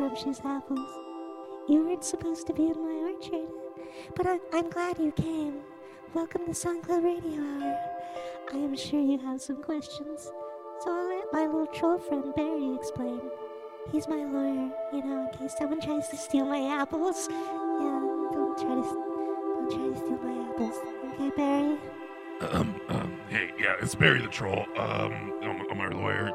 scrumptious apples. You weren't supposed to be in my orchard, but I- I'm glad you came. Welcome to Song Club Radio Hour. I am sure you have some questions, so I'll let my little troll friend Barry explain. He's my lawyer, you know, in case someone tries to steal my apples. Yeah, don't try to, don't try to steal my apples. Okay, Barry? Um, um, hey, yeah, it's Barry the Troll. Um, I'm, I'm our lawyer,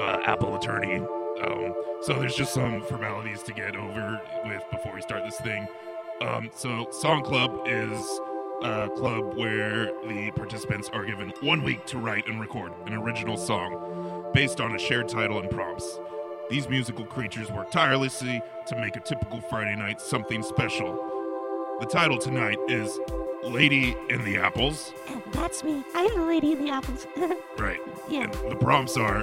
uh, Apple attorney. Um, so there's just some formalities to get over with before we start this thing. Um, so Song Club is a club where the participants are given one week to write and record an original song based on a shared title and prompts. These musical creatures work tirelessly to make a typical Friday night something special. The title tonight is Lady in the Apples. That's me. I'm the lady in the apples. Right. yeah. And the prompts are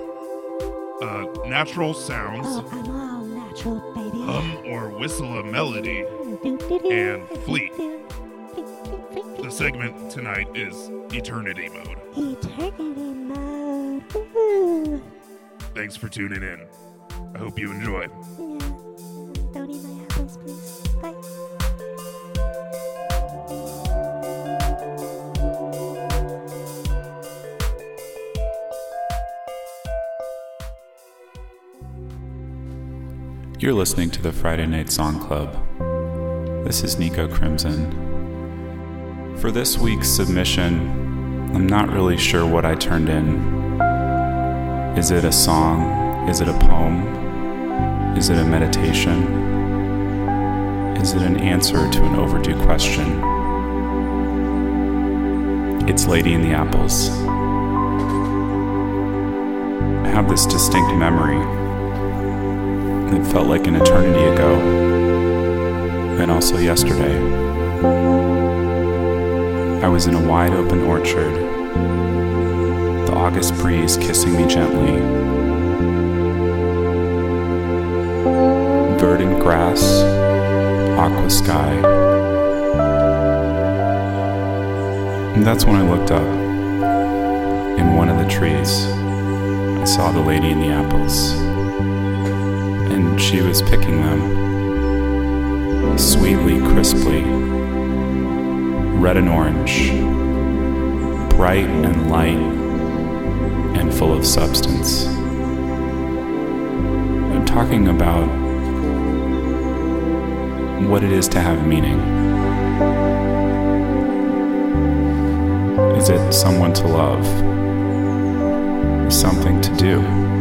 uh, natural sounds, Oh, I'm all natural, baby. hum or whistle a melody. And fleet. The segment tonight is Eternity Mode. Eternity mode. Woo. Thanks for tuning in. I hope you enjoy. You're listening to the Friday Night Song Club. This is Nico Crimson. For this week's submission, I'm not really sure what I turned in. Is it a song? Is it a poem? Is it a meditation? Is it an answer to an overdue question? It's Lady in the Apples. I have this distinct memory it felt like an eternity ago, and also yesterday. I was in a wide open orchard, the August breeze kissing me gently. Verdant grass, aqua sky. And that's when I looked up. In one of the trees, I saw the lady in the apples she was picking them sweetly, crisply, red and orange, bright and light, and full of substance. I'm talking about what it is to have meaning. Is it someone to love? Something to do?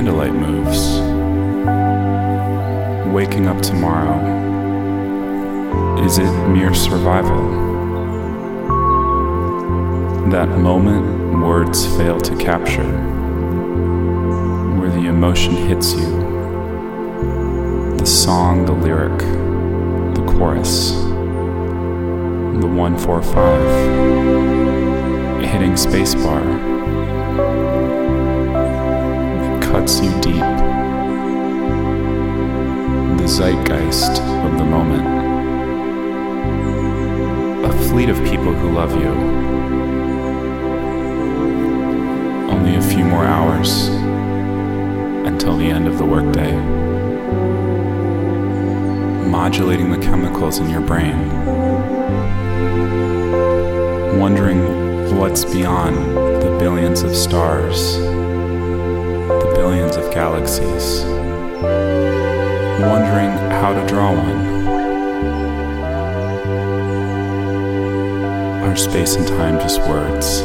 Candlelight moves. Waking up tomorrow. Is it mere survival? That moment words fail to capture, where the emotion hits you. The song, the lyric, the chorus, the 145, hitting spacebar cuts you deep. The zeitgeist of the moment. A fleet of people who love you. Only a few more hours until the end of the workday. Modulating the chemicals in your brain. Wondering what's beyond the billions of stars galaxies, wondering how to draw one. Are space and time just words?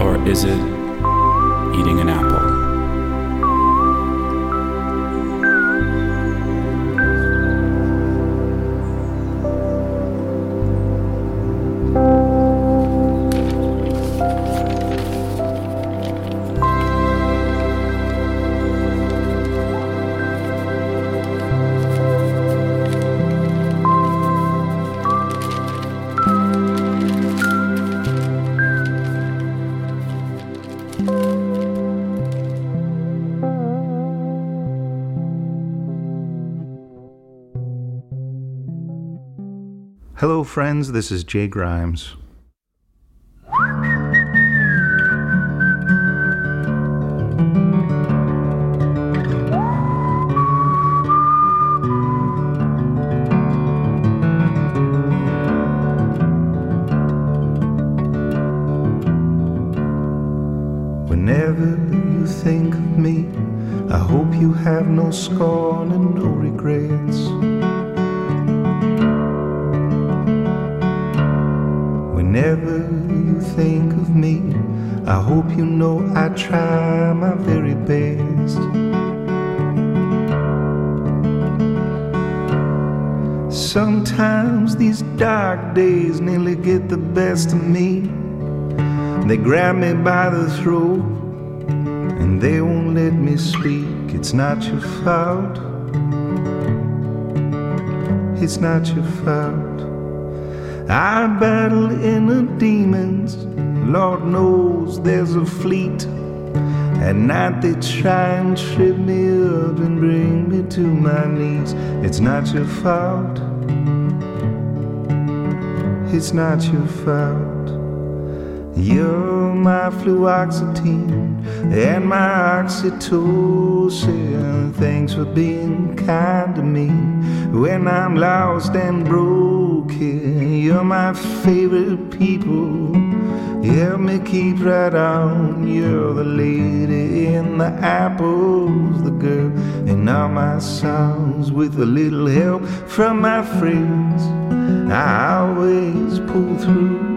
Or is it eating an apple? Hello, friends. This is Jay Grimes. Whenever you think of me, I hope you have no scorn grab me by the throat and they won't let me speak. It's not your fault. It's not your fault. I battle inner demons. Lord knows there's a fleet. At night they try and trip me up and bring me to my knees. It's not your fault. It's not your fault. You're my fluoxetine and my oxytocin. Thanks for being kind to me when I'm lost and broken. You're my favorite people. Help me keep right on. You're the lady in the apples, the girl in all my songs. With a little help from my friends, I always pull through.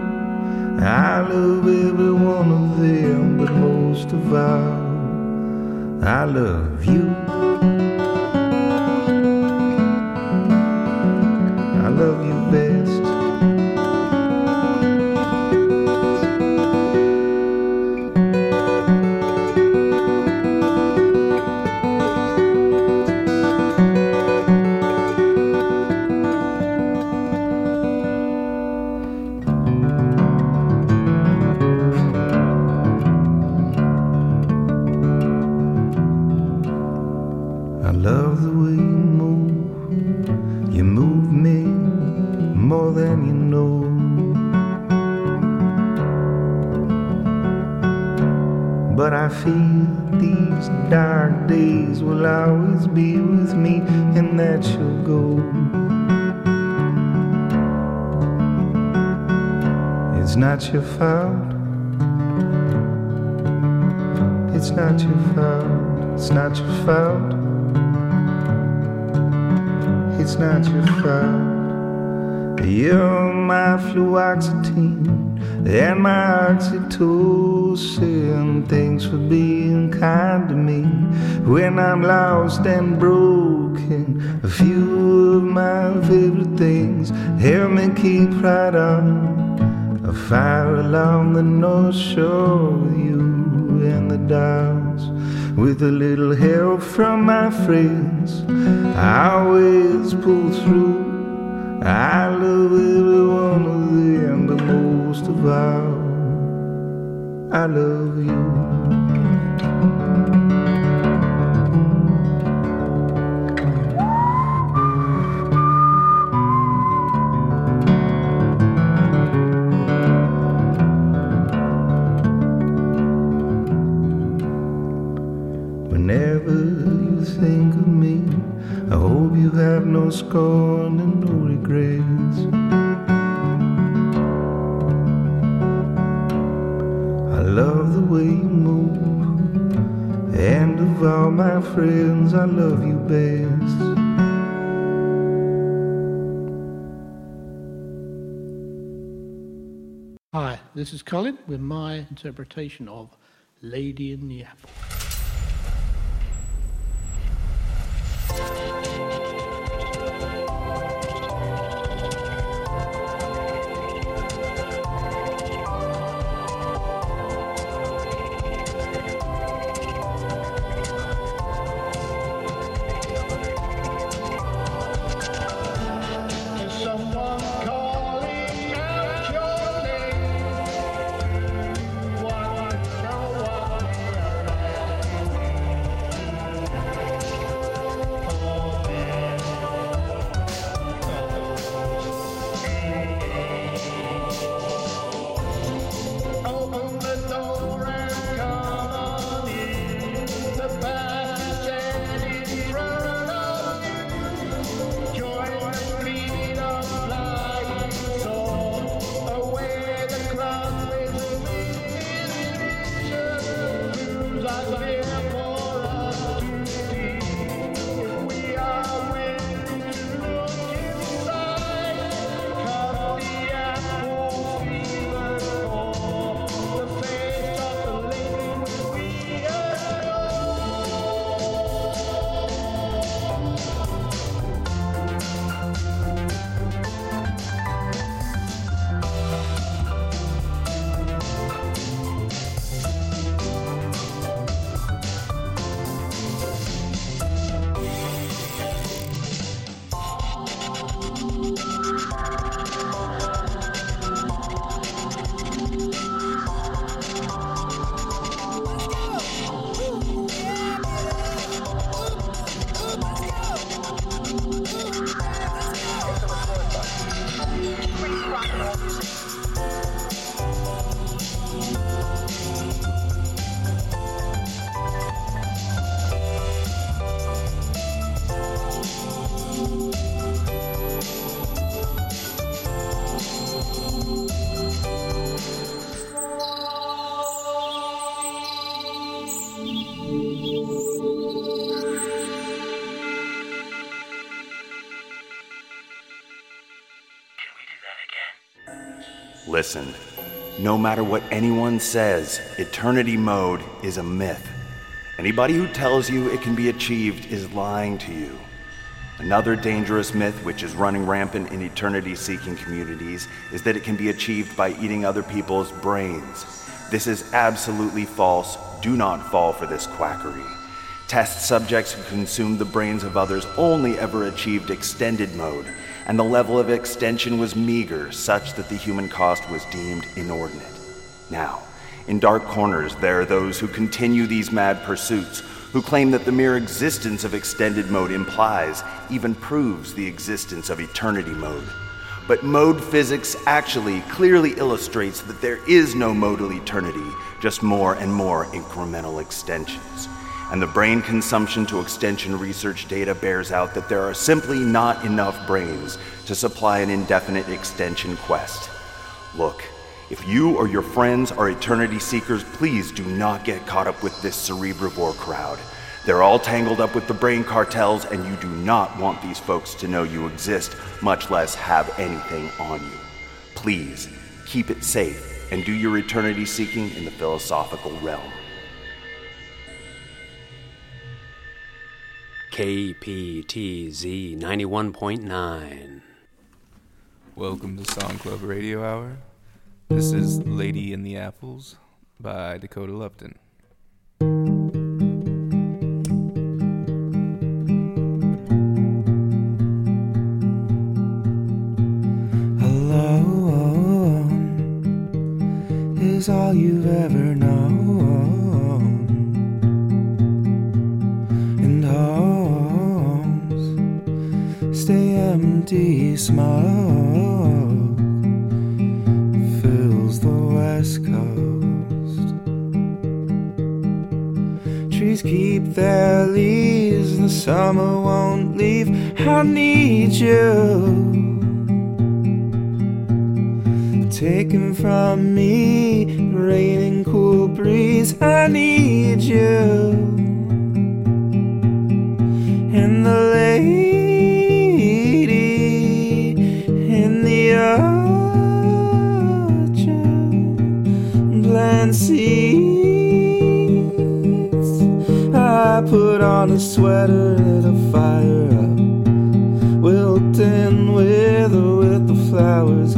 I love every one of them, but most of all, I love you. These dark days will always be with me, and that you'll go. It's not your fault. It's not your fault. It's not your fault. It's not your fault. You're my fluoxetine and my oxytocin. Thanks for being kind to me when I'm lost and broken. A few of my favorite things help me keep right on. A fire along the North Shore with you and the dogs. With a little help from my friends, I always pull through. I love every one of them, most I love you. Whenever you think of me, I hope you have no scorn and no regrets. Way you move, and of all my friends, I love you best. Hi, this is Colin with my interpretation of Lady in the Apple. Listen, no matter what anyone says, eternity mode is a myth. Anybody who tells you it can be achieved is lying to you. Another dangerous myth which is running rampant in eternity seeking communities is that it can be achieved by eating other people's brains. This is absolutely false. Do not fall for this quackery. Test subjects who consumed the brains of others only ever achieved extended mode, and the level of extension was meager, such that the human cost was deemed inordinate. Now, in dark corners, there are those who continue these mad pursuits, who claim that the mere existence of extended mode implies, even proves, the existence of eternity mode. But mode physics actually clearly illustrates that there is no modal eternity, just more and more incremental extensions. And the brain consumption to extension research data bears out that there are simply not enough brains to supply an indefinite extension quest. Look, if you or your friends are eternity seekers, please do not get caught up with this cerebrivore crowd. They're all tangled up with the brain cartels, and you do not want these folks to know you exist, much less have anything on you. Please keep it safe and do your eternity seeking in the philosophical realm. KPTZ 91.9. Welcome to Song Club Radio Hour. This is Lady in the Apples by Dakota Lupton. Alone is all you've ever known, empty. Smoke fills the west coast. Trees keep their leaves, and the summer won't leave. I need you taken from me. Raining cool breeze, I need you. Put on a sweater, lit a fire. Up, wilting with with the flowers,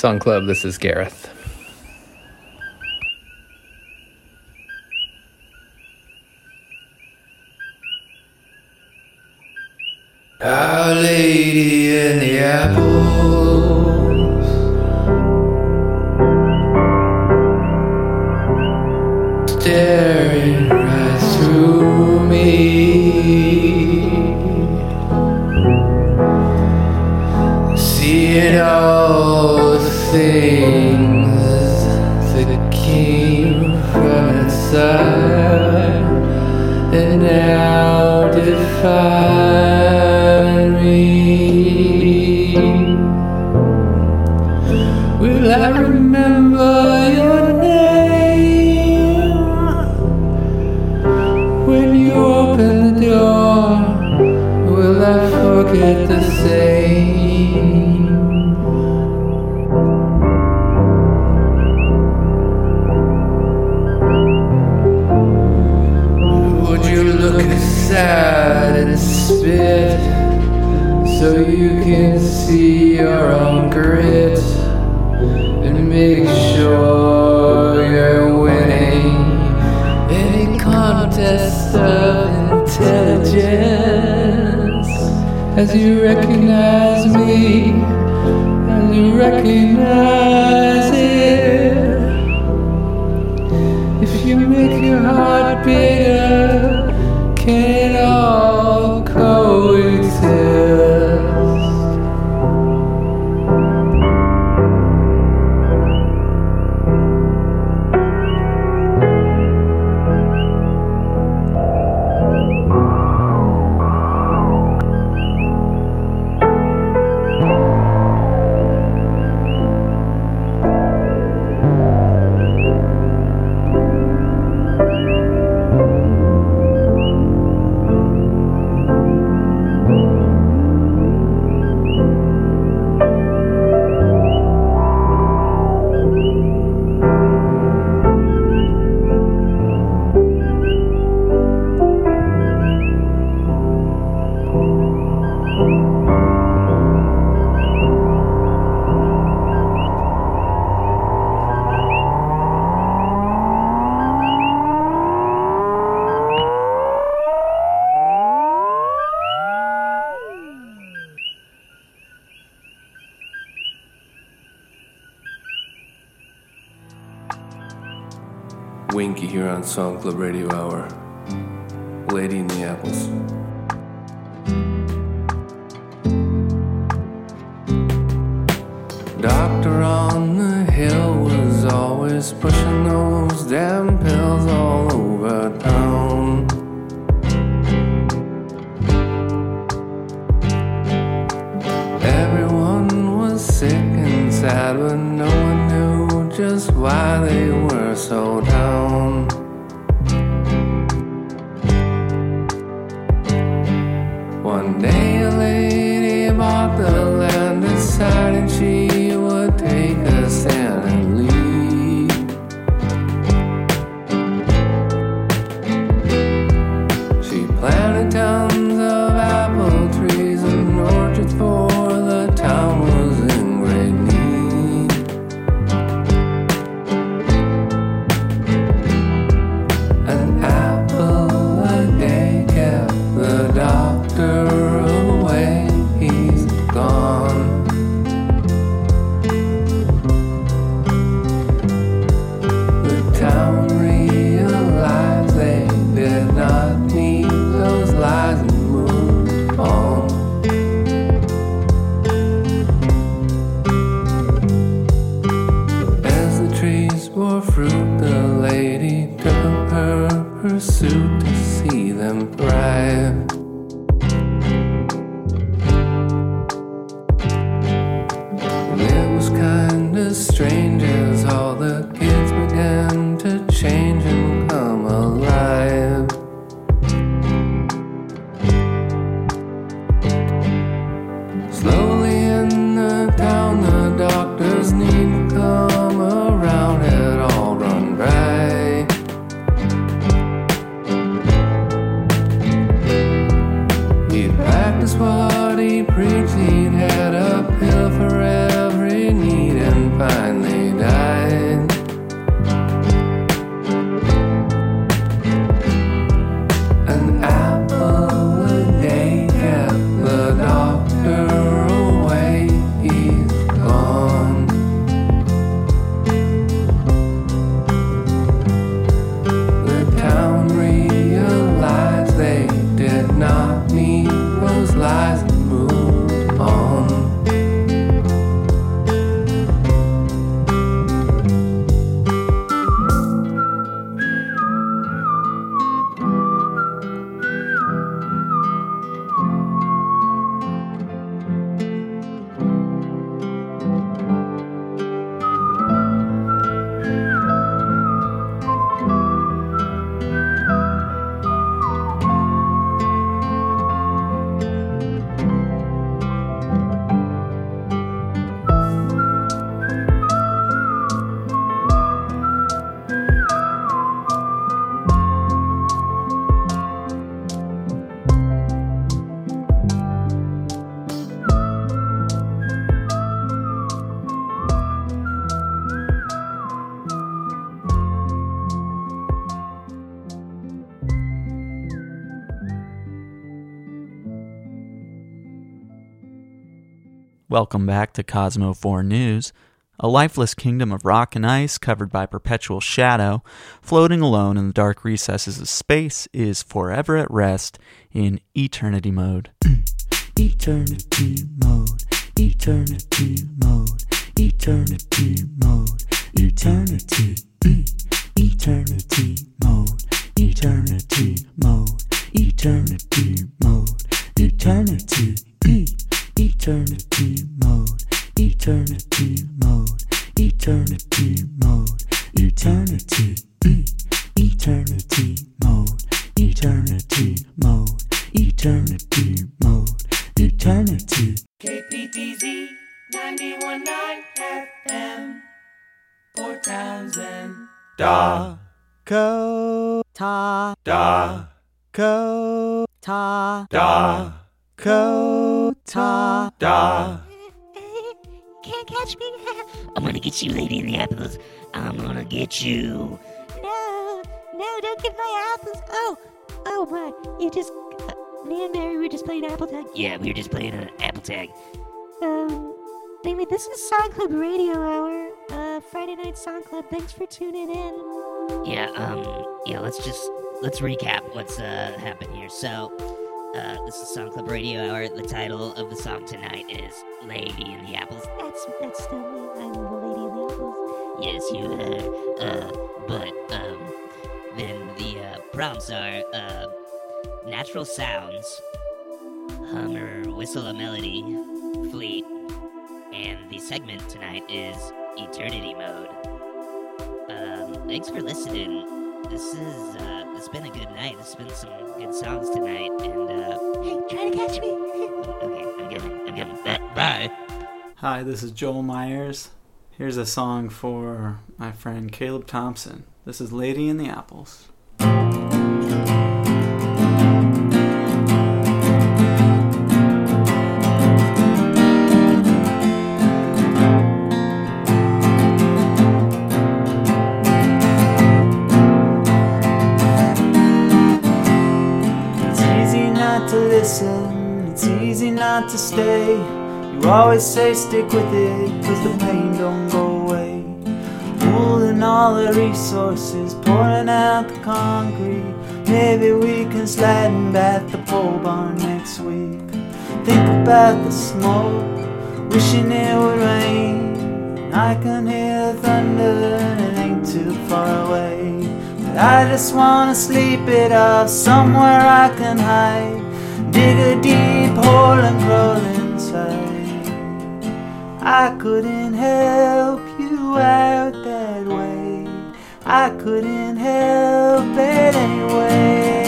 Song Club, this is Gareth. so you can see your own grit and make sure you're winning. Any contest of intelligence. As you recognize me as you recognize it. If you make your heart beat Doctor on the hill was always pushing. Welcome back to Cosmo 4 News. A lifeless kingdom of rock and ice covered by perpetual shadow, floating alone in the dark recesses of space, is forever at rest in eternity mode. eternity mode, eternity mode, eternity mode, eternity, eternity mode, eternity mode, eternity mode, eternity, e- eternity mode, eternity mode, eternity mode, eternity, e- eternity mode, eternity mode, eternity mode, eternity. KPTZ 919 FM. Port Townsend. Da. Co ta Da. co ta Da. co ta Da. Can't catch me. I'm gonna get you, Lady in the Apples. I'm gonna get you. No, no, don't get my apples. Oh, oh my! You just, uh, me and Mary were just playing apple tag. Yeah, we were just playing an apple tag. Um, anyway, this is Song Club Radio Hour, uh, Friday Night Song Club. Thanks for tuning in. Yeah, um, yeah, let's just let's recap what's uh happened here. So, uh, this is Song Club Radio Hour. The title of the song tonight is "Lady in the Apples." That's that's still me. I'm the lady in the apples. Yes, you are. Uh, but um, then the uh, prompts are uh, natural sounds, hum or whistle a melody, fleet, and the segment tonight is eternity mode. Um, thanks for listening. This is uh, it's been a good night. It's been some good songs tonight, and uh, Hey, try to catch me. okay, I'm coming. I'm. Bye. Bye. Hi, this is Joel Myers. Here's a song for my friend Caleb Thompson. This is Lady in the Apples. Not to stay. You always say stick with it, cause the pain don't go away. Pooling all the resources, pouring out the concrete. Maybe we can slide and bat the pole barn next week. Think about the smoke, wishing it would rain. I can hear the thunder and it ain't too far away. But I just wanna sleep it off somewhere I can hide. Dig a deep hole and crawl inside. I couldn't help you out that way. I couldn't help it anyway.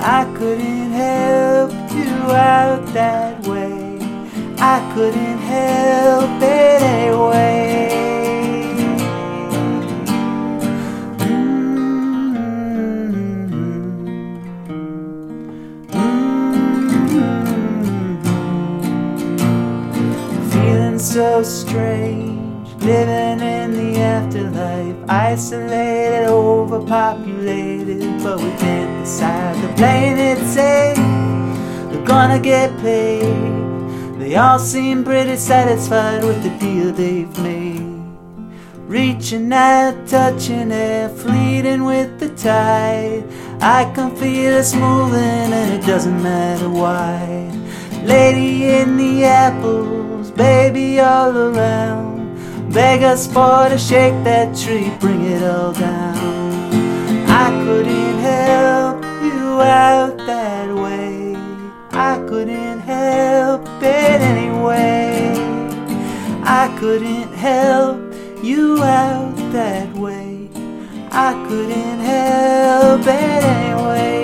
I couldn't help you out that way. I couldn't help it anyway. So strange, living in the afterlife, isolated, overpopulated, but we can't decide. They're playing it safe, they're gonna get paid. They all seem pretty satisfied with the deal they've made. Reaching out, touching it, fleeting with the tide. I can feel us moving, and it doesn't matter why. Lady in the apples, baby all around. Beg us for to shake that tree, bring it all down. I couldn't help you out that way. I couldn't help it anyway. I couldn't help you out that way. I couldn't help it anyway.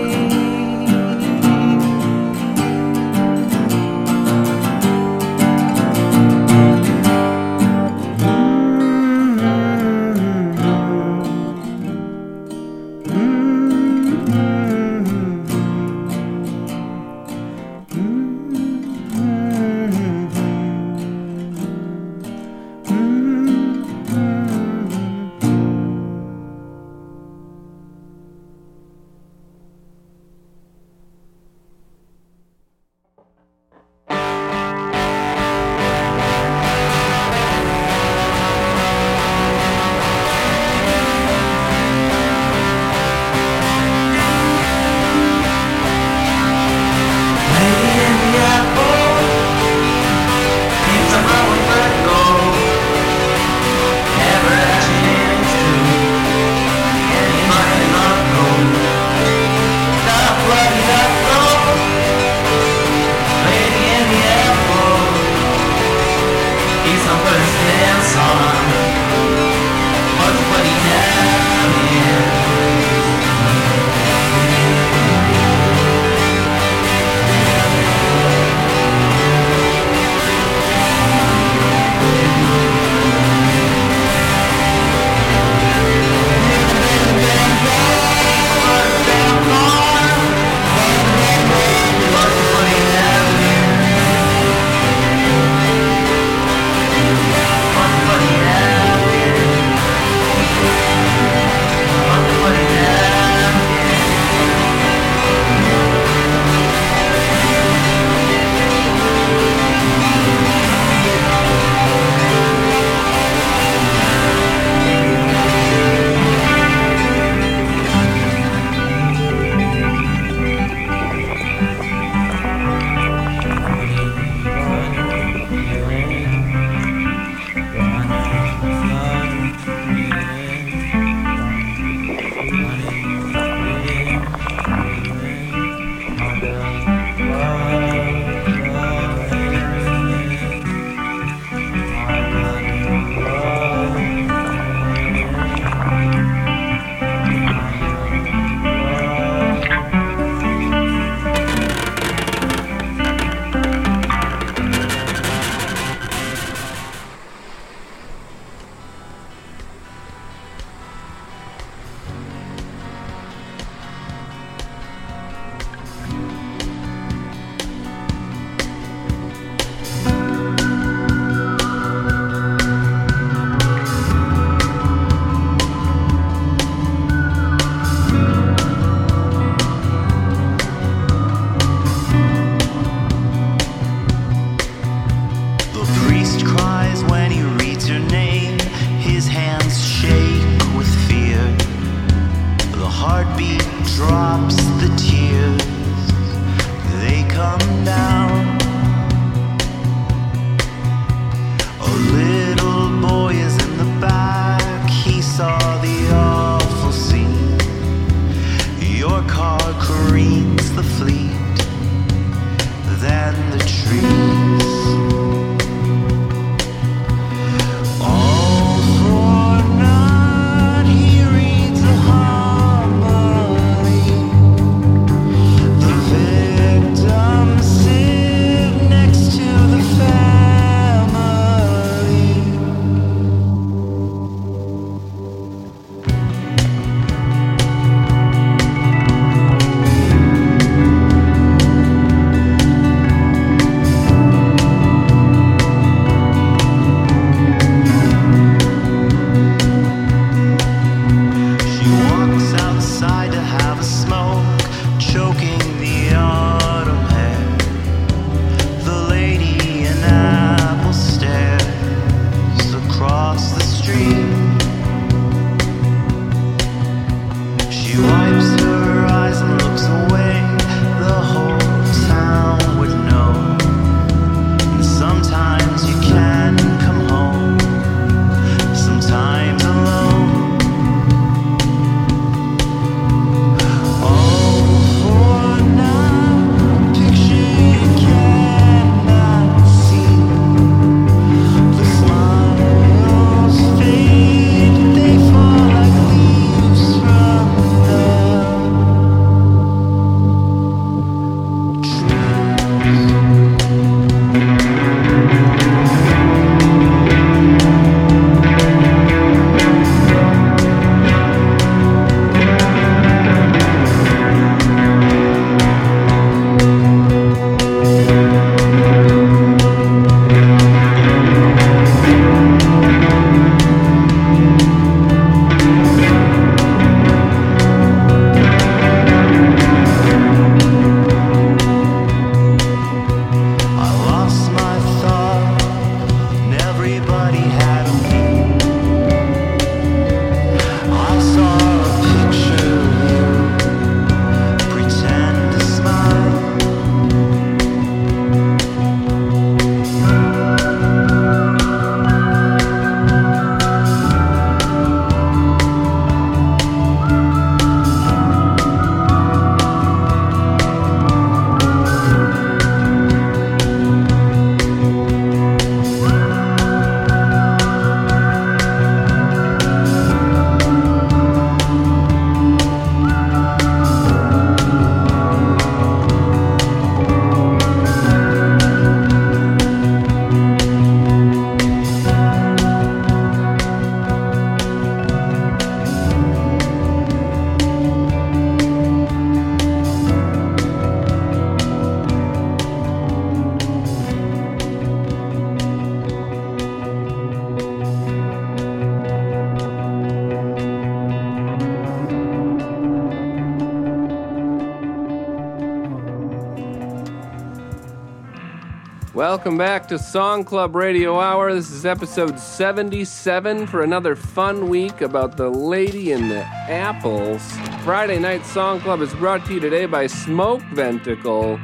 Welcome back to Song Club Radio Hour. This is episode 77 for another fun week about the lady in the apples. Friday Night Song Club is brought to you today by Smoke Venticle,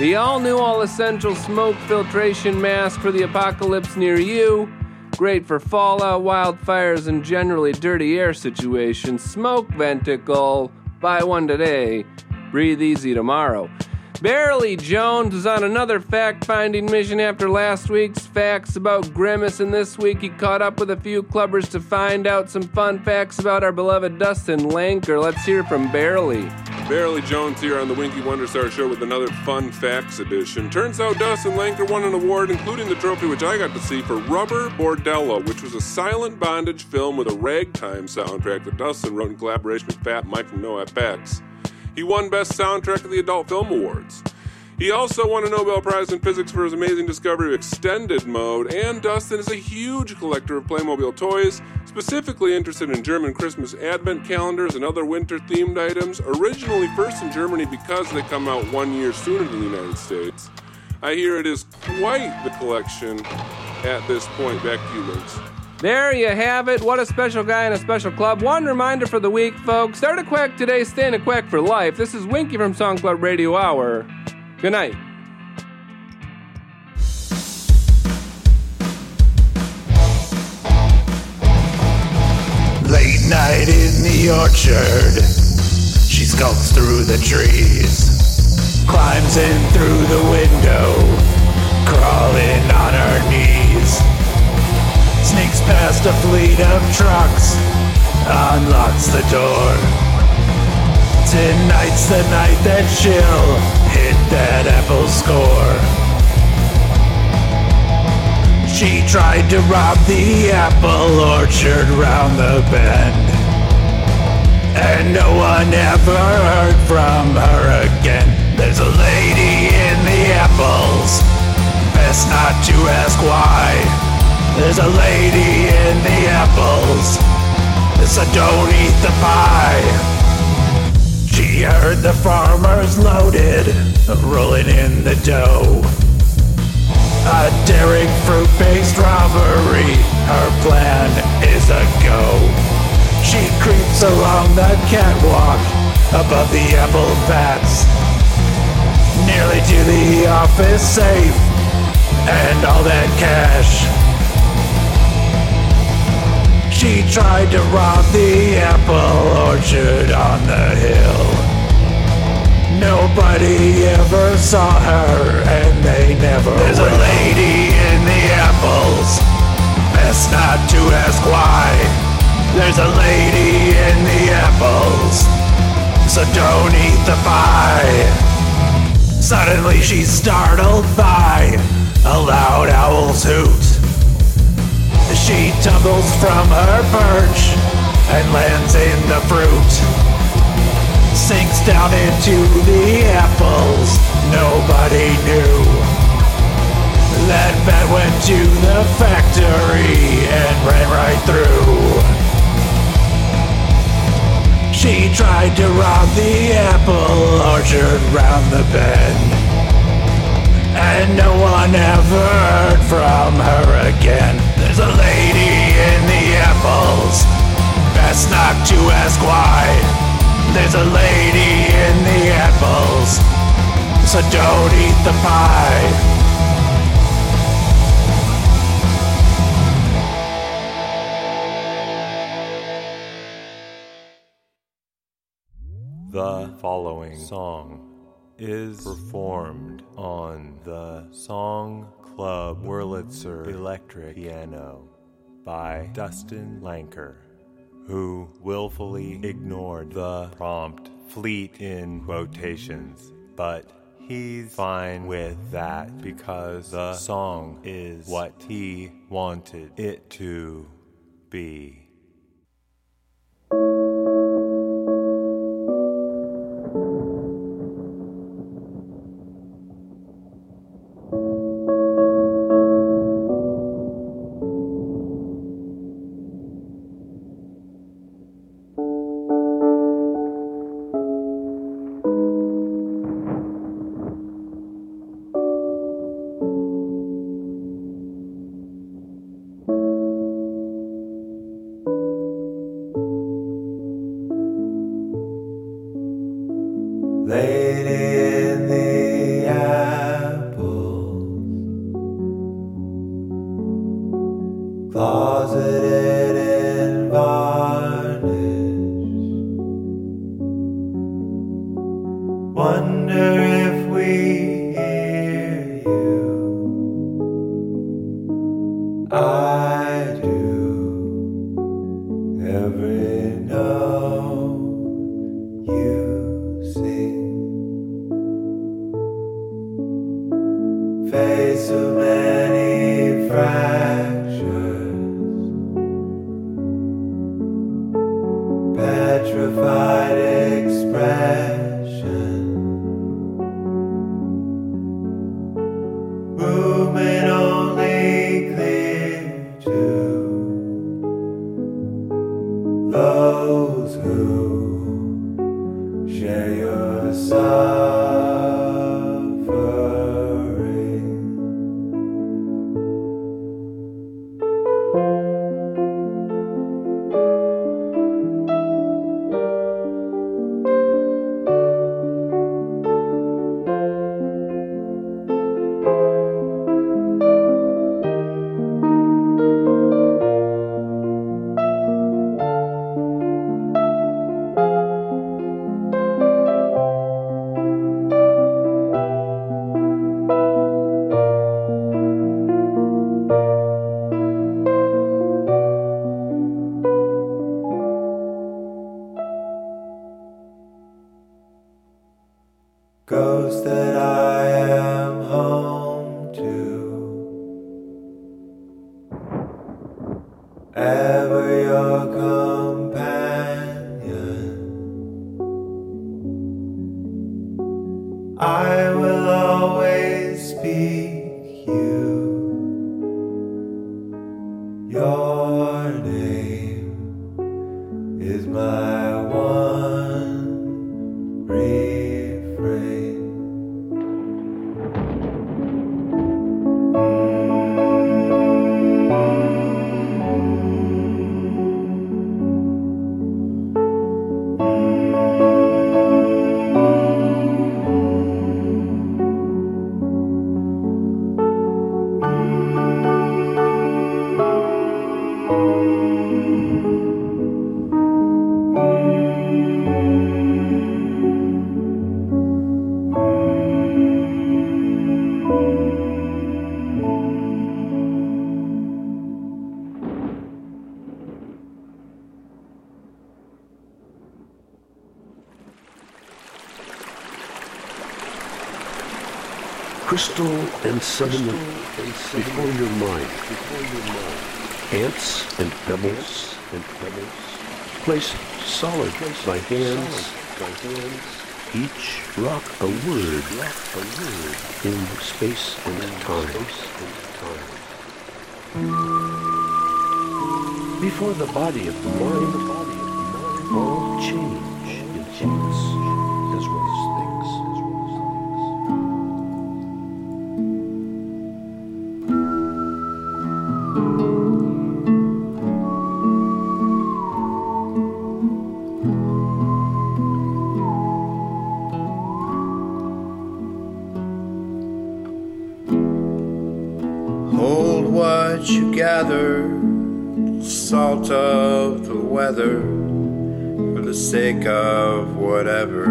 the all new, all essential smoke filtration mask for the apocalypse near you. Great for fallout, wildfires, and generally dirty air situations. Smoke Venticle. Buy one today. Breathe easy tomorrow. Barely Jones is on another fact finding mission after last week's facts about Grimace, and this week he caught up with a few clubbers to find out some fun facts about our beloved Dustin Lanker. Let's hear from Barely. Barely Jones here on the Winky Wonder Star Show with another fun facts edition. Turns out Dustin Lanker won an award, including the trophy which I got to see for Rubber Bordello, which was a silent bondage film with a ragtime soundtrack that Dustin wrote in collaboration with Fat Mike from NoFX. He won Best Soundtrack at the Adult Film Awards. He also won a Nobel Prize in Physics for his amazing discovery of extended mode, and Dustin is a huge collector of Playmobil toys, specifically interested in German Christmas advent calendars and other winter themed items, originally first in Germany because they come out one year sooner than the United States. I hear it is quite the collection at this point. Back to you, Links. There you have it. What a special guy in a special club. One reminder for the week, folks. Start a quack today, stay in a quack for life. This is Winky from Song Club Radio Hour. Good night. Late night in the orchard, she skulks through the trees, climbs in through the window, crawling on her knees, sneaks past a fleet of trucks, unlocks the door. Tonight's the night that she'll hit that apple score. She tried to rob the apple orchard round the bend. And no one ever heard from her again. There's a lady in the apples. Best not to ask why. There's a lady in the apples. So don't eat the pie. She heard the farmers loaded, rolling in the dough. A daring fruit-based robbery, her plan is a go. She creeps along the catwalk above the apple vats, nearly to the office safe and all that cash. She tried to rob the apple orchard on the hill. Nobody ever saw her, and they never There's will. a lady in the apples. Best not to ask why. There's a lady in the apples. So don't eat the pie. Suddenly she's startled by a loud owl's hoot. She tumbles from her perch and lands in the fruit sinks down into the apples. Nobody knew that bat went to the factory and ran right through. She tried to rob the apple orchard round the bend. And no one ever heard from her again. There's a lady in the apples. Best not to ask why. There's a lady in the apples, so don't eat the pie. The following song is performed on the Song Club. Wurlitzer electric. Piano. By Dustin Lanker. Who willfully ignored the prompt fleet in quotations, but he's fine with that because the song is what? he wanted it to be. I will always speak sediment before your mind. Ants and pebbles and pebbles placed solid by hands. Each rock a word, a word in space and time. Before the body of the mind, you gather, salt of the weather, for the sake of whatever.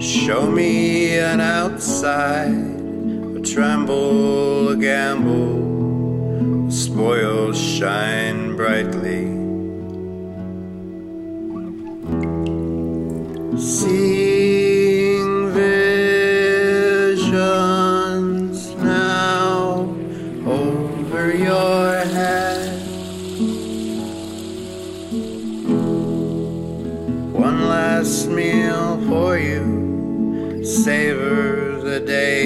Show me an outside, a tremble, a gamble, spoils shine brightly. Seeing Savor the day.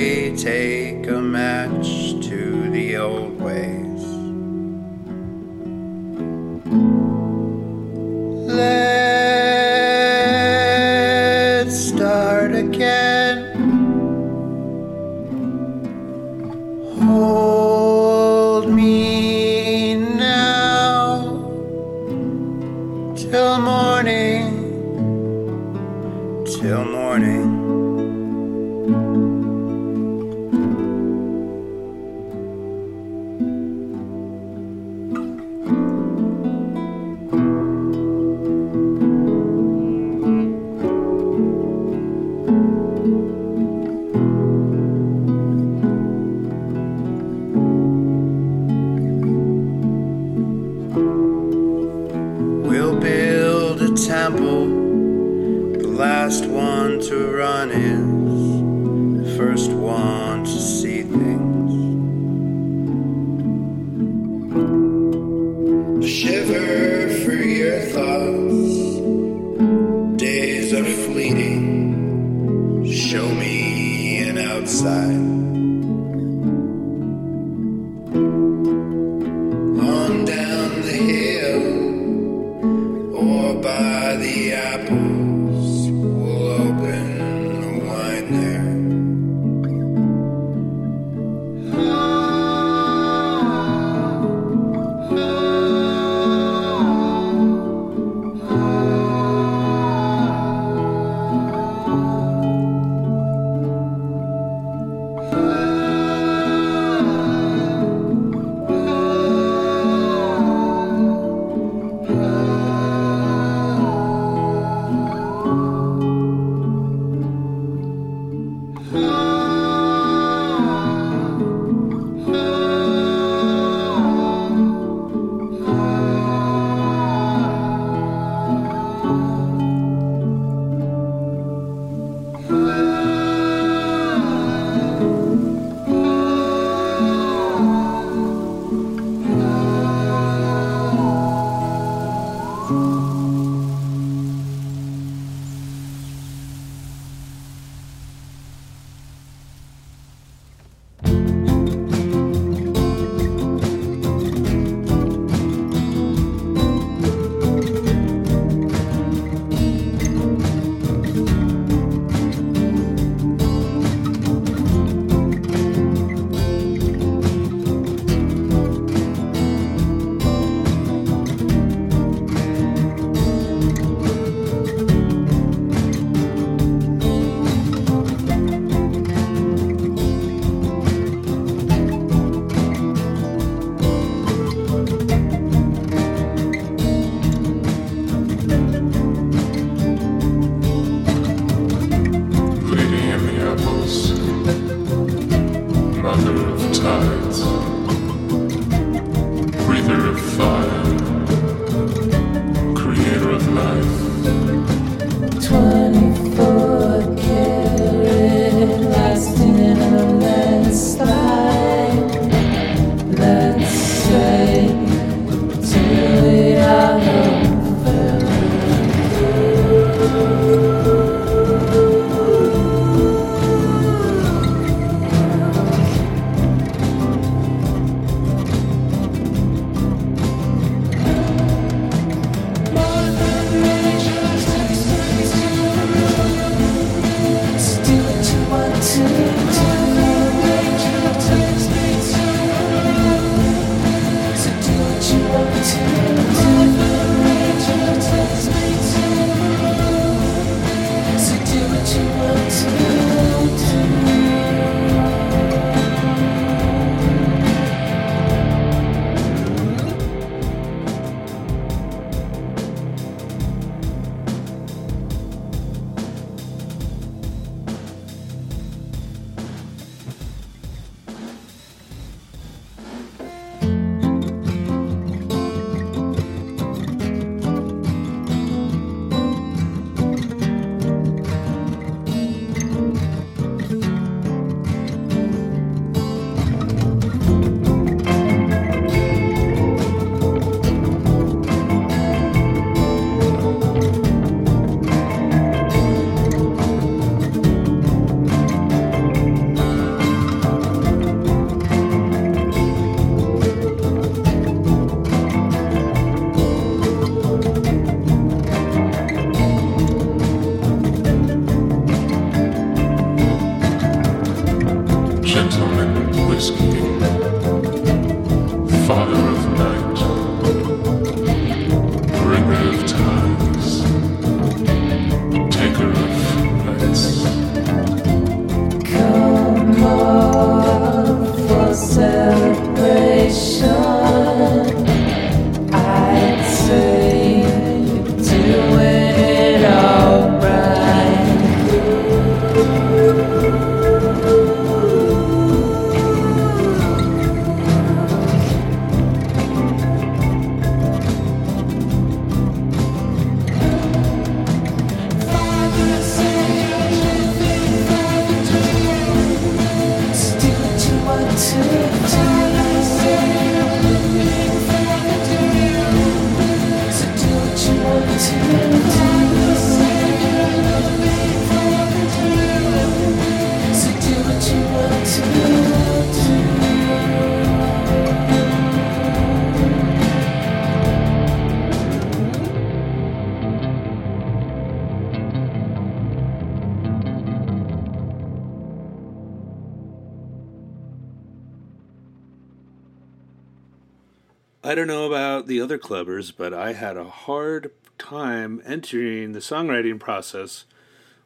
I don't know about the other clubbers, but I had a hard time entering the songwriting process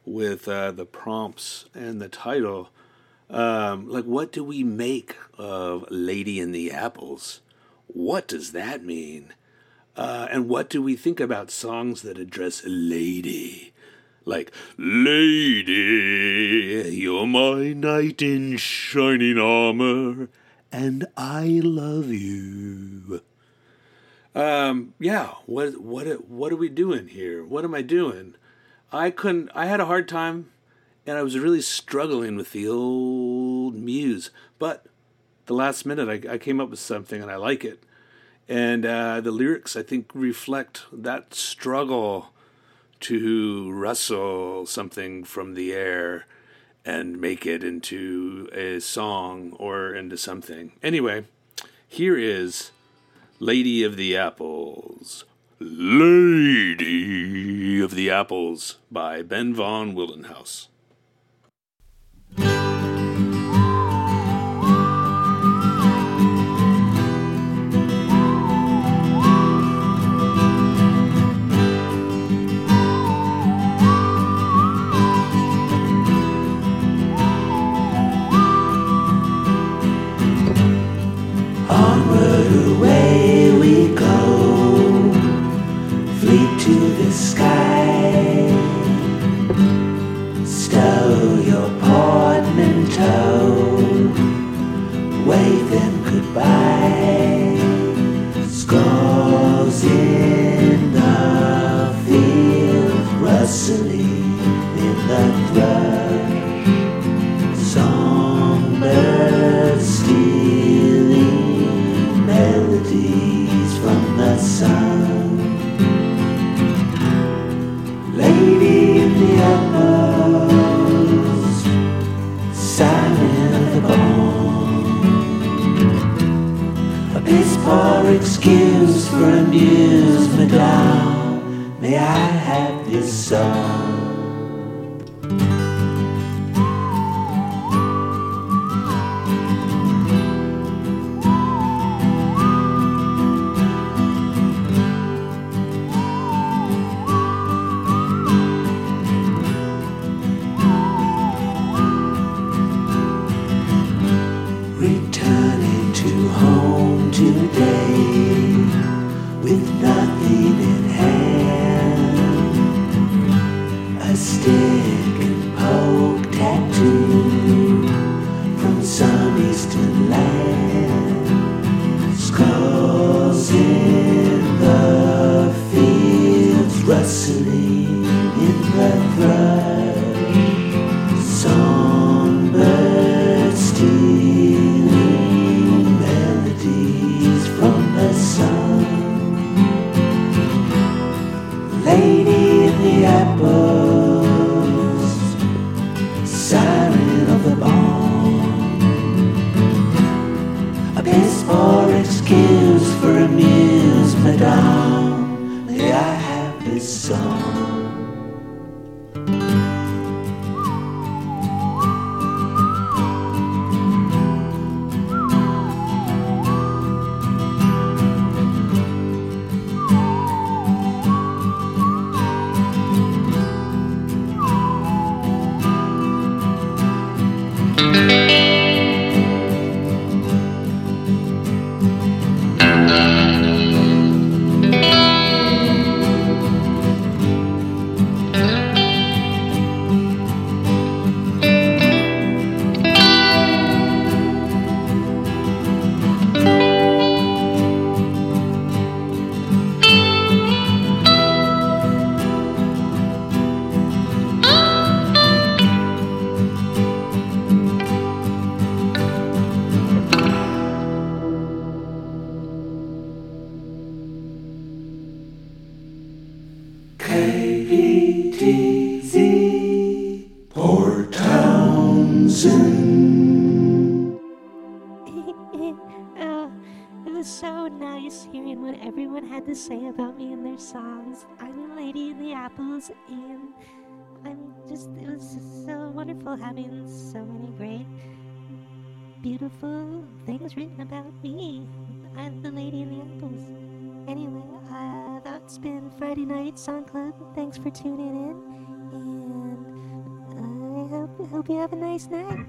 with uh, the prompts and the title. Um, like, what do we make of Lady in the Apples? What does that mean? Uh, and what do we think about songs that address lady? Like, Lady, you're my knight in shining armor, and I love you. Um, yeah, what what what are we doing here? What am I doing? I couldn't I had a hard time and I was really struggling with the old muse. But the last minute I, I came up with something and I like it. And uh, the lyrics I think reflect that struggle to wrestle something from the air and make it into a song or into something. Anyway, here is Lady of the Apples. Lady of the Apples by Ben von Wildenhaus. sozinho. This song? Uh, having so many great, beautiful things written about me. I'm the lady in the apples. Anyway, uh, that's been Friday Night Song Club. Thanks for tuning in, and I hope, hope you have a nice night.